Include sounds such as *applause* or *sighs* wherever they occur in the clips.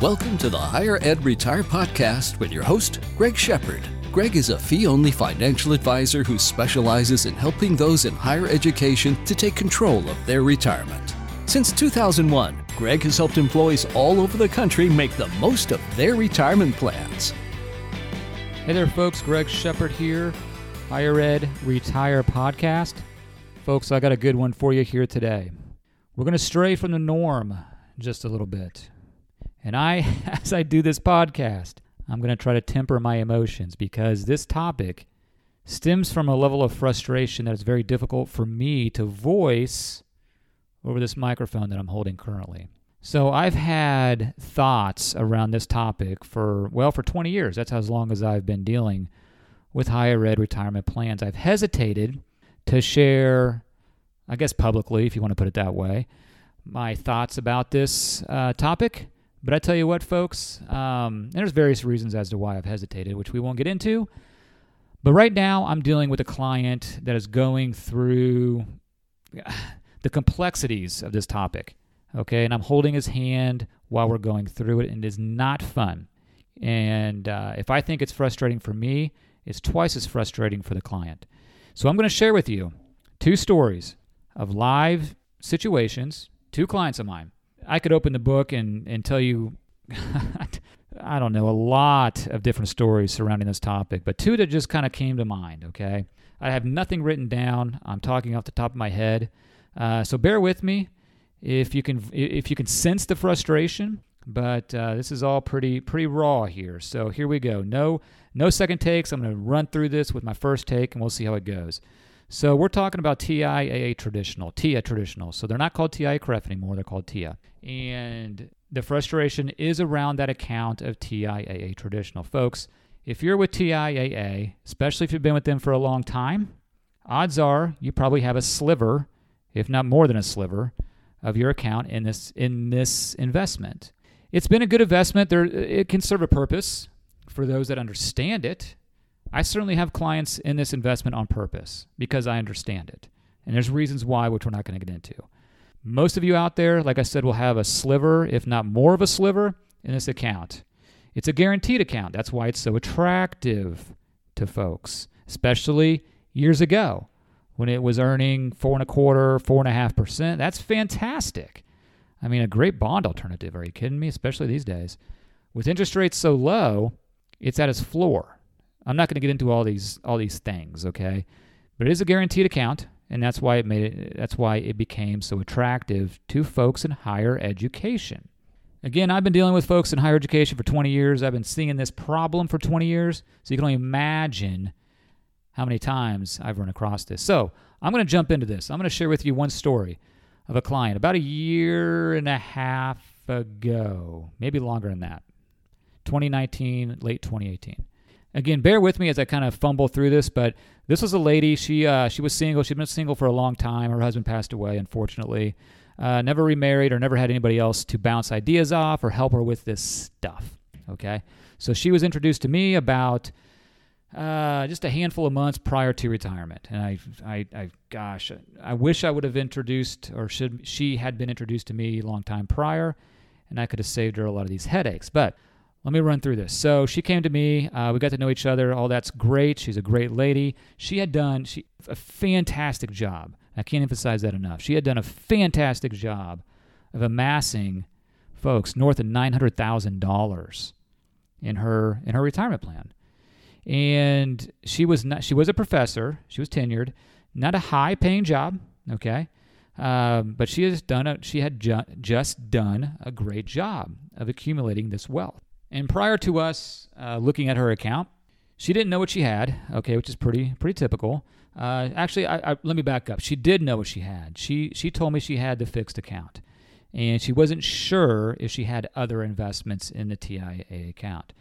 Welcome to the Higher Ed Retire Podcast with your host, Greg Shepard. Greg is a fee only financial advisor who specializes in helping those in higher education to take control of their retirement. Since 2001, Greg has helped employees all over the country make the most of their retirement plans. Hey there, folks. Greg Shepard here, Higher Ed Retire Podcast. Folks, I got a good one for you here today. We're going to stray from the norm just a little bit. And I, *laughs* as I do this podcast, I'm going to try to temper my emotions because this topic stems from a level of frustration that is very difficult for me to voice over this microphone that I'm holding currently. So I've had thoughts around this topic for, well, for 20 years. That's as long as I've been dealing with higher ed retirement plans. I've hesitated to share, I guess publicly, if you want to put it that way, my thoughts about this uh, topic. But I tell you what, folks, um, there's various reasons as to why I've hesitated, which we won't get into. But right now, I'm dealing with a client that is going through *sighs* the complexities of this topic. Okay, and I'm holding his hand while we're going through it, and it is not fun. And uh, if I think it's frustrating for me, it's twice as frustrating for the client. So I'm going to share with you two stories of live situations, two clients of mine. I could open the book and, and tell you, *laughs* I don't know, a lot of different stories surrounding this topic, but two that just kind of came to mind, okay? I have nothing written down. I'm talking off the top of my head. Uh, so bear with me if you can if you can sense the frustration. But uh, this is all pretty pretty raw here. So here we go. No no second takes. I'm going to run through this with my first take, and we'll see how it goes. So we're talking about TIAA traditional, TIAA traditional. So they're not called TIAA-CREF anymore. They're called TIAA. And the frustration is around that account of TIAA traditional. Folks, if you're with TIAA, especially if you've been with them for a long time, odds are you probably have a sliver, if not more than a sliver, of your account in this in this investment. It's been a good investment. There it can serve a purpose for those that understand it. I certainly have clients in this investment on purpose because I understand it. And there's reasons why which we're not going to get into. Most of you out there, like I said, will have a sliver, if not more of a sliver, in this account. It's a guaranteed account. That's why it's so attractive to folks, especially years ago when it was earning four and a quarter, four and a half percent. That's fantastic. I mean, a great bond alternative. Are you kidding me? Especially these days. With interest rates so low, it's at its floor. I'm not going to get into all these all these things, okay? But it is a guaranteed account, and that's why it made it that's why it became so attractive to folks in higher education. Again, I've been dealing with folks in higher education for 20 years. I've been seeing this problem for 20 years. So you can only imagine how many times I've run across this. So I'm going to jump into this. I'm going to share with you one story of a client about a year and a half ago, maybe longer than that, 2019, late 2018. Again, bear with me as I kind of fumble through this, but this was a lady. She uh, she was single. She'd been single for a long time. Her husband passed away, unfortunately. Uh, never remarried or never had anybody else to bounce ideas off or help her with this stuff. Okay, so she was introduced to me about uh, just a handful of months prior to retirement. And I, I, I, gosh, I wish I would have introduced, or should she had been introduced to me a long time prior, and I could have saved her a lot of these headaches. But let me run through this. So she came to me. Uh, we got to know each other. All that's great. She's a great lady. She had done she, a fantastic job. I can't emphasize that enough. She had done a fantastic job of amassing, folks, north of nine hundred thousand dollars in her in her retirement plan and she was not she was a professor she was tenured not a high paying job okay um, but she has done a, she had ju- just done a great job of accumulating this wealth and prior to us uh, looking at her account she didn't know what she had okay which is pretty pretty typical. Uh, actually I, I, let me back up. She did know what she had. She she told me she had the fixed account. And she wasn't sure if she had other investments in the TIAA account.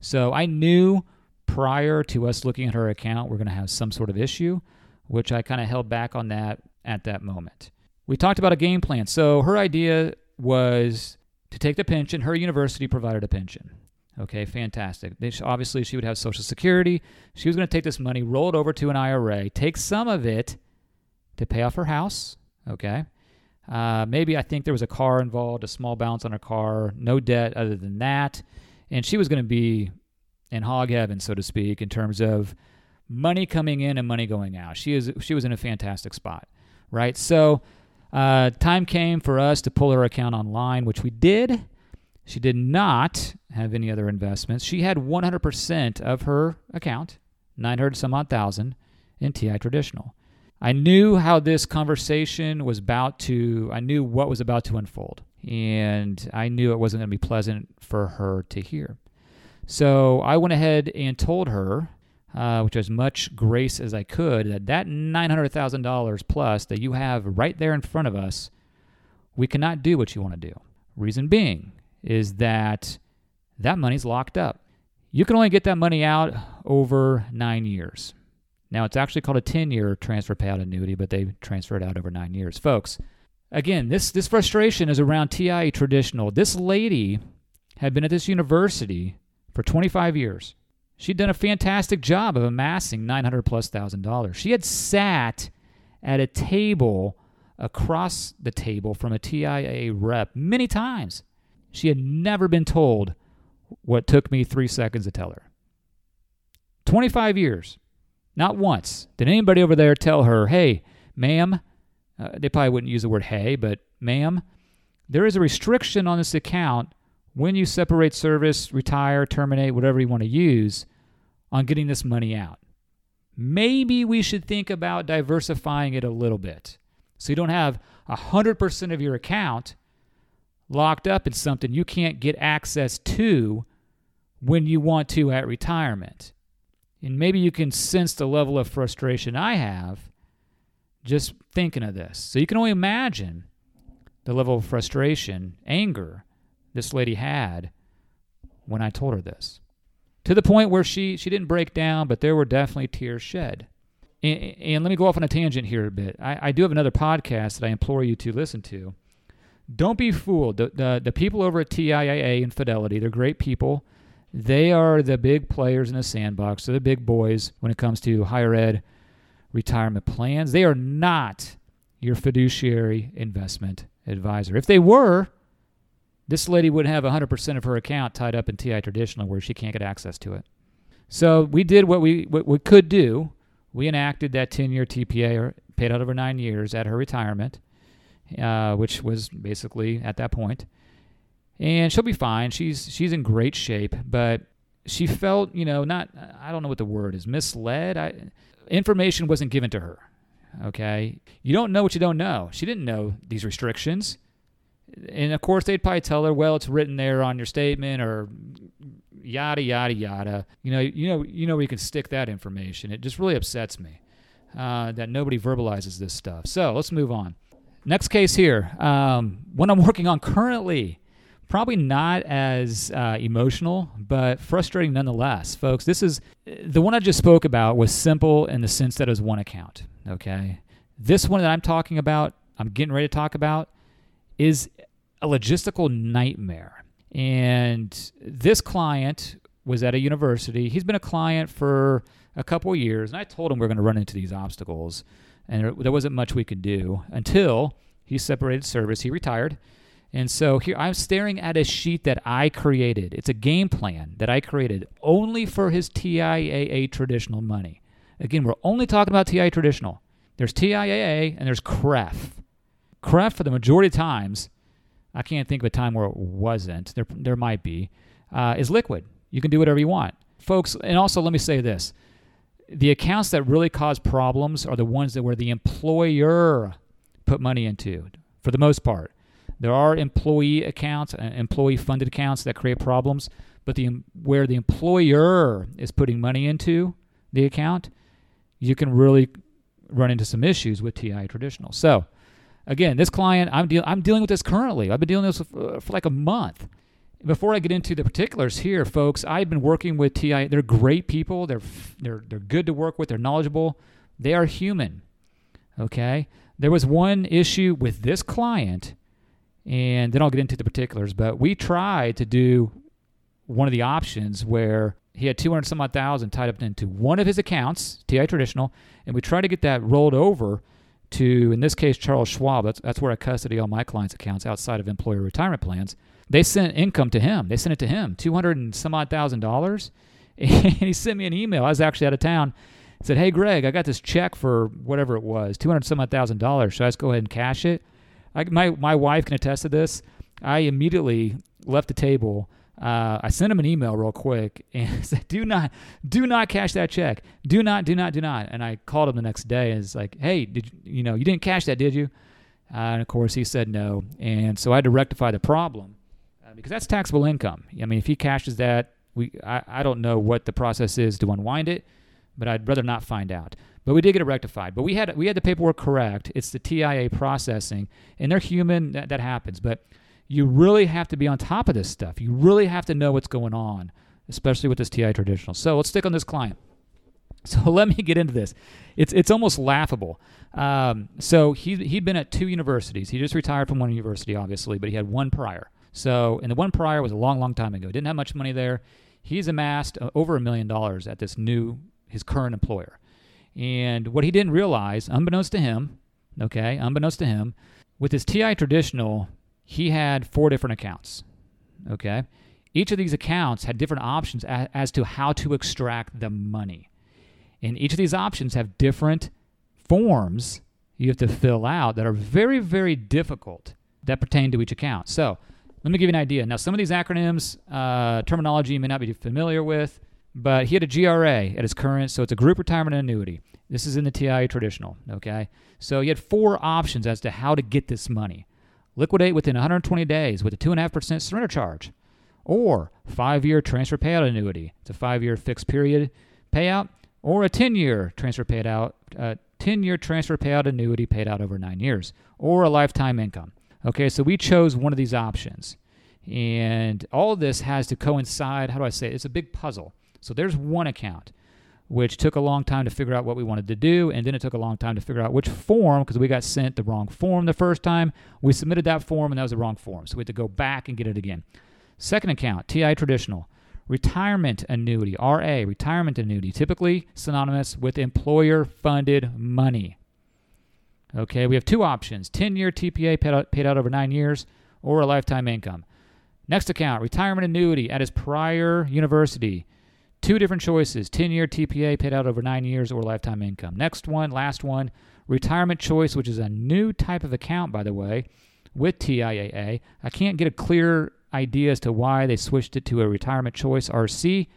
So I knew prior to us looking at her account, we're going to have some sort of issue, which I kind of held back on that at that moment. We talked about a game plan. So her idea was to take the pension. Her university provided a pension. Okay, fantastic. obviously, she would have Social Security. She was going to take this money, roll it over to an IRA, take some of it to pay off her house. Okay, Uh, maybe I think there was a car involved, a small balance on her car, no debt other than that. And she was going to be in hog heaven, so to speak, in terms of money coming in and money going out. She is she was in a fantastic spot, right? So uh, time came for us to pull her account online, which we did. She did not have any other investments. She had 100% of her account, 900 some odd thousand, in TI traditional. I knew how this conversation was about to, I knew what was about to unfold. And I knew it wasn't going to be pleasant for her to hear. So I went ahead and told her, uh, which as much grace as I could, that that $900,000 plus that you have right there in front of us, we cannot do what you want to do. Reason being is that that money's locked up. You can only get that money out over nine years. Now, it's actually called a 10 year transfer payout annuity, but they transfer it out over nine years. Folks, again, this, this frustration is around TIE traditional. This lady had been at this university for 25 years. She'd done a fantastic job of amassing 900 plus thousand dollars. She had sat at a table across the table from a TIAA rep many times. She had never been told what took me three seconds to tell her. 25 years. Not once did anybody over there tell her, hey, ma'am, uh, they probably wouldn't use the word hey, but ma'am, there is a restriction on this account when you separate service, retire, terminate, whatever you want to use on getting this money out. Maybe we should think about diversifying it a little bit. So you don't have 100% of your account locked up in something you can't get access to when you want to at retirement. And maybe you can sense the level of frustration I have just thinking of this. So you can only imagine the level of frustration, anger this lady had when I told her this. To the point where she, she didn't break down, but there were definitely tears shed. And, and let me go off on a tangent here a bit. I, I do have another podcast that I implore you to listen to. Don't be fooled. The, the, the people over at TIAA and Fidelity, they're great people. They are the big players in the sandbox. They're the big boys when it comes to higher ed retirement plans. They are not your fiduciary investment advisor. If they were, this lady would have 100% of her account tied up in TI Traditional where she can't get access to it. So we did what we, what we could do. We enacted that 10 year TPA, paid out over nine years at her retirement, uh, which was basically at that point. point and she'll be fine. She's she's in great shape, but she felt, you know, not I don't know what the word is, misled. I, information wasn't given to her. Okay, you don't know what you don't know. She didn't know these restrictions, and of course they'd probably tell her, well, it's written there on your statement or yada yada yada. You know, you know, you know you can stick that information. It just really upsets me uh, that nobody verbalizes this stuff. So let's move on. Next case here, um, one I'm working on currently probably not as uh, emotional, but frustrating nonetheless, folks. This is the one I just spoke about was simple in the sense that it was one account. Okay, this one that I'm talking about, I'm getting ready to talk about, is a logistical nightmare. And this client was at a university. He's been a client for a couple years, and I told him we are going to run into these obstacles, and there, wasn't much we could do until he separated service. He retired and so here I'm staring at a sheet that I created. It's a game plan that I created only for his TIAA traditional money. Again, we're only talking about TIAA traditional. There's TIAA and there's CREF. CREF, for the majority of times, I can't think of a time where it wasn't, there, there might be, uh, is liquid. You can do whatever you want. Folks, and also let me say this the accounts that really cause problems are the ones that where the employer put money into, for the most part. There are employee accounts, uh, employee funded accounts that create problems, but the where the employer is putting money into the account, you can really run into some issues with TI traditional. So, again, this client, I'm, deal- I'm dealing with this currently. I've been dealing with this for, for like a month. Before I get into the particulars here, folks, I've been working with TI. They're great people. They're they're they're good to work with. They're knowledgeable. They are human. Okay. There was one issue with this client and then I'll get into the particulars. But we tried to do one of the options where he had 200 some odd thousand tied up into one of his accounts, TI Traditional, and we tried to get that rolled over to, in this case, Charles Schwab. That's, that's where I custody all my clients' accounts outside of employer retirement plans. They sent income to him. They sent it to him, 200 and some odd thousand dollars. *laughs* And he sent me an email. I was actually out of town. He said, Hey, Greg, I got this check for whatever it was, 200 some odd thousand dollars. Should I just go ahead and cash it? I, my, my wife can attest to this. I immediately left the table uh, I sent him an email real quick and *laughs* said, "Do not, do not cash that check. Do not, do not, do not." And I called him the next day and it's like, "Hey, did you, you know you didn't cash that, did you?" Uh, and of course he said no, and so I had to rectify the problem uh, because that's taxable income. I mean, if he cashes that, we I, I don't know what the process is to unwind it, but I'd rather not find out. But we did get it rectified. But we had we had the paperwork correct. It's the TIAA processing, and they're human. That, that happens, but you really have to be on top of this stuff. You really have to know what's going on, especially with this TI traditional. So let's stick on this client. *laughs* So let me get into this. It's it's almost laughable. Um, so he he'd been at two universities. He just retired from one university, obviously, but he had one prior. So and the one prior was a long, long time ago. Didn't have much money there. He's amassed uh, over a million dollars at this new his current employer. And what he didn't realize, unbeknownst to him, okay, unbeknownst to him, with his TI traditional, he had four different accounts. Okay. Each of these accounts had different options as, as to how to extract the money. And each of these options have different forms you have to fill out that are very, very difficult that pertain to each account. So let me give you an idea. Now, some of these acronyms, uh, terminology you may not be familiar with, but he had a GRA at his current, so it's a group retirement annuity. This is in the TIAA traditional, okay? So he had four options as to how to get this money liquidate within 120 days with a 2.5% surrender charge, or five year transfer payout annuity. It's a five year fixed period payout, or a 10 year transfer payout, uh, 10 year transfer payout annuity paid out over nine years, or a lifetime income. Okay, so we chose one of these options. And all of this has to coincide. How do I say it? It's a big puzzle. So there's one account which took a long time to figure out what we wanted to do. And then it took a long time to figure out which form, because we got sent the wrong form the first time. We submitted that form and that was the wrong form. So we had to go back and get it again. Second account, TI traditional. Retirement annuity, RA, retirement annuity, typically synonymous with employer funded money. Okay, we have two options 10 year TPA paid out, paid out over nine years or a lifetime income. Next account, retirement annuity at his prior university Two different choices 10 year TPA paid out over nine years or lifetime income. Next one, last one, retirement choice, which is a new type of account, by the way, with TIAA. I can't get a clear idea as to why they switched it to a retirement choice RC.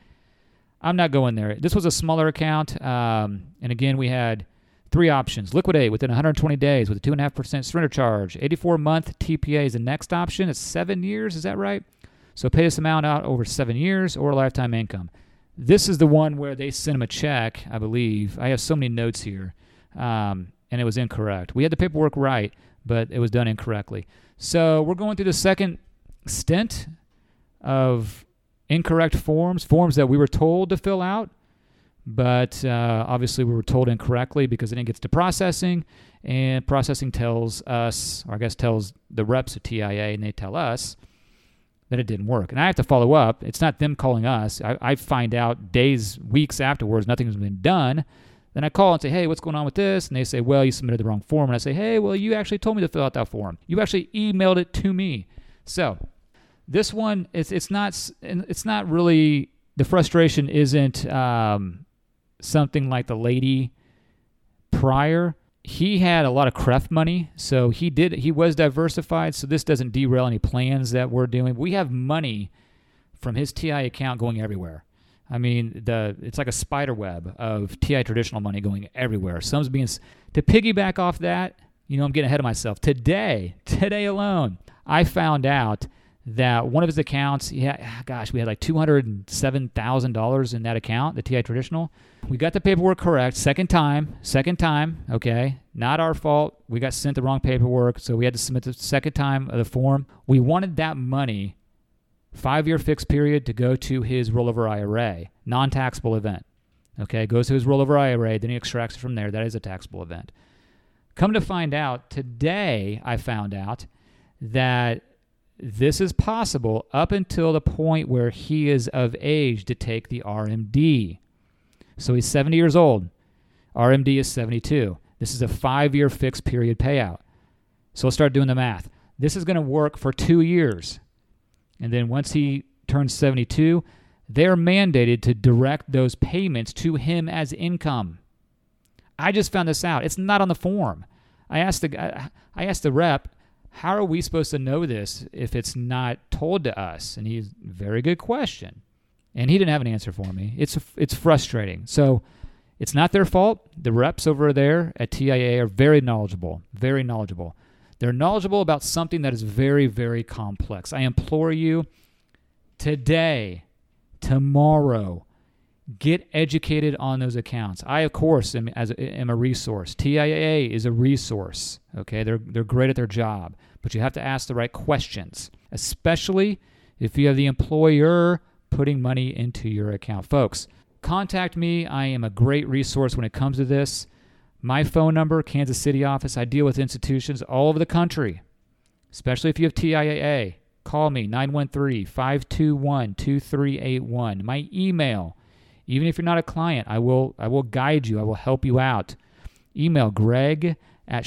I'm not going there. This was a smaller account. Um, and again, we had three options liquidate within 120 days with a 2.5% surrender charge. 84 month TPA is the next option. It's seven years. Is that right? So pay this amount out over seven years or lifetime income. This is the one where they sent him a check, I believe. I have so many notes here, um, and it was incorrect. We had the paperwork right, but it was done incorrectly. So we're going through the second stint of incorrect forms, forms that we were told to fill out, but uh, obviously we were told incorrectly because it didn't to processing, and processing tells us, or I guess tells the reps at TIAA, and they tell us that it didn't work. And I have to follow up. It's not them calling us. I, I find out days, weeks afterwards, nothing's been done. Then I call and say, hey, what's going on with this? And they say, well, you submitted the wrong form. And I say, hey, well, you actually told me to fill out that form. You actually emailed it to me. So this one, it's, it's not it's not really the frustration isn't um, something like the lady prior he had a lot of CREF money, so he did he was diversified. So this doesn't derail any plans that we're doing. We have money from his TI account going everywhere. I mean, the it's like a spider web of TI traditional money going everywhere. Some's being to piggyback off that. You know, I'm getting ahead of myself. Today, today alone, I found out that one of his accounts, yeah, gosh, we had like $207,000 in that account, the TI traditional. We got the paperwork correct second time, second time, okay? Not our fault. We got sent the wrong paperwork, so we had to submit the second time of the form. We wanted that money, five year fixed period, to go to his rollover IRA, non taxable event. Okay, goes to his rollover IRA, then he extracts it from there. That is a taxable event. Come to find out, today I found out that this is possible up until the point where he is of age to take the RMD. So he's 70 years old. RMD is 72. This is a five year fixed period payout. So let's start doing the math. This is going to work for two years. And then once he turns 72, they're mandated to direct those payments to him as income. I just found this out. It's not on the form. I asked the I asked the rep, "How are we supposed to know this if it's not told to us?" And he's very good question. And he didn't have an answer for me. It's it's frustrating. So it's not their fault. The reps over there at TIAA are very knowledgeable, very knowledgeable. They're knowledgeable about something that is very, very complex. I implore you today, tomorrow, get educated on those accounts. I, of course, am, as a, am a resource. TIAA is a resource. Okay, they're they're great at their job, but you have to ask the right questions, especially if you have the employer putting money into your account, folks. Contact me. I am a great resource when it comes to this. My phone number, Kansas City office. I deal with institutions all over the country, especially if you have TIAA. Call me 913 521 2381. My email, even if you're not a client, I will I will guide you. I will help you out. Email greg at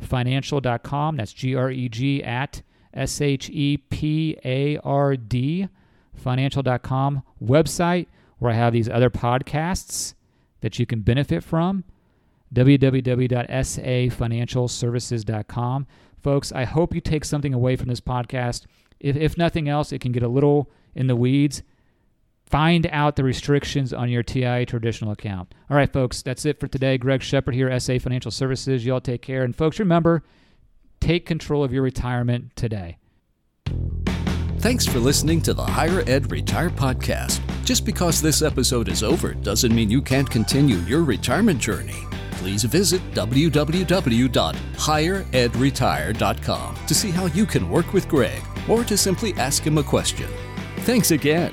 shepardfinancial.com. That's G R E G at S H E P A R D financial.com. Website where I have these other podcasts that you can benefit from www.safinancialservices.com. Folks, I hope you take something away from this podcast. If, if nothing else, it can get a little in the weeds. Find out the restrictions on your TI traditional account. All right, folks, that's it for today. Greg Shepard here, SA Financial Services. Y'all take care. And, folks, remember, take control of your retirement today. Thanks for listening to the Higher Ed Retire Podcast. Just because this episode is over doesn't mean you can't continue your retirement journey please visit www.higheredretire.com to see how you can work with Greg or to simply ask him a question. Thanks again.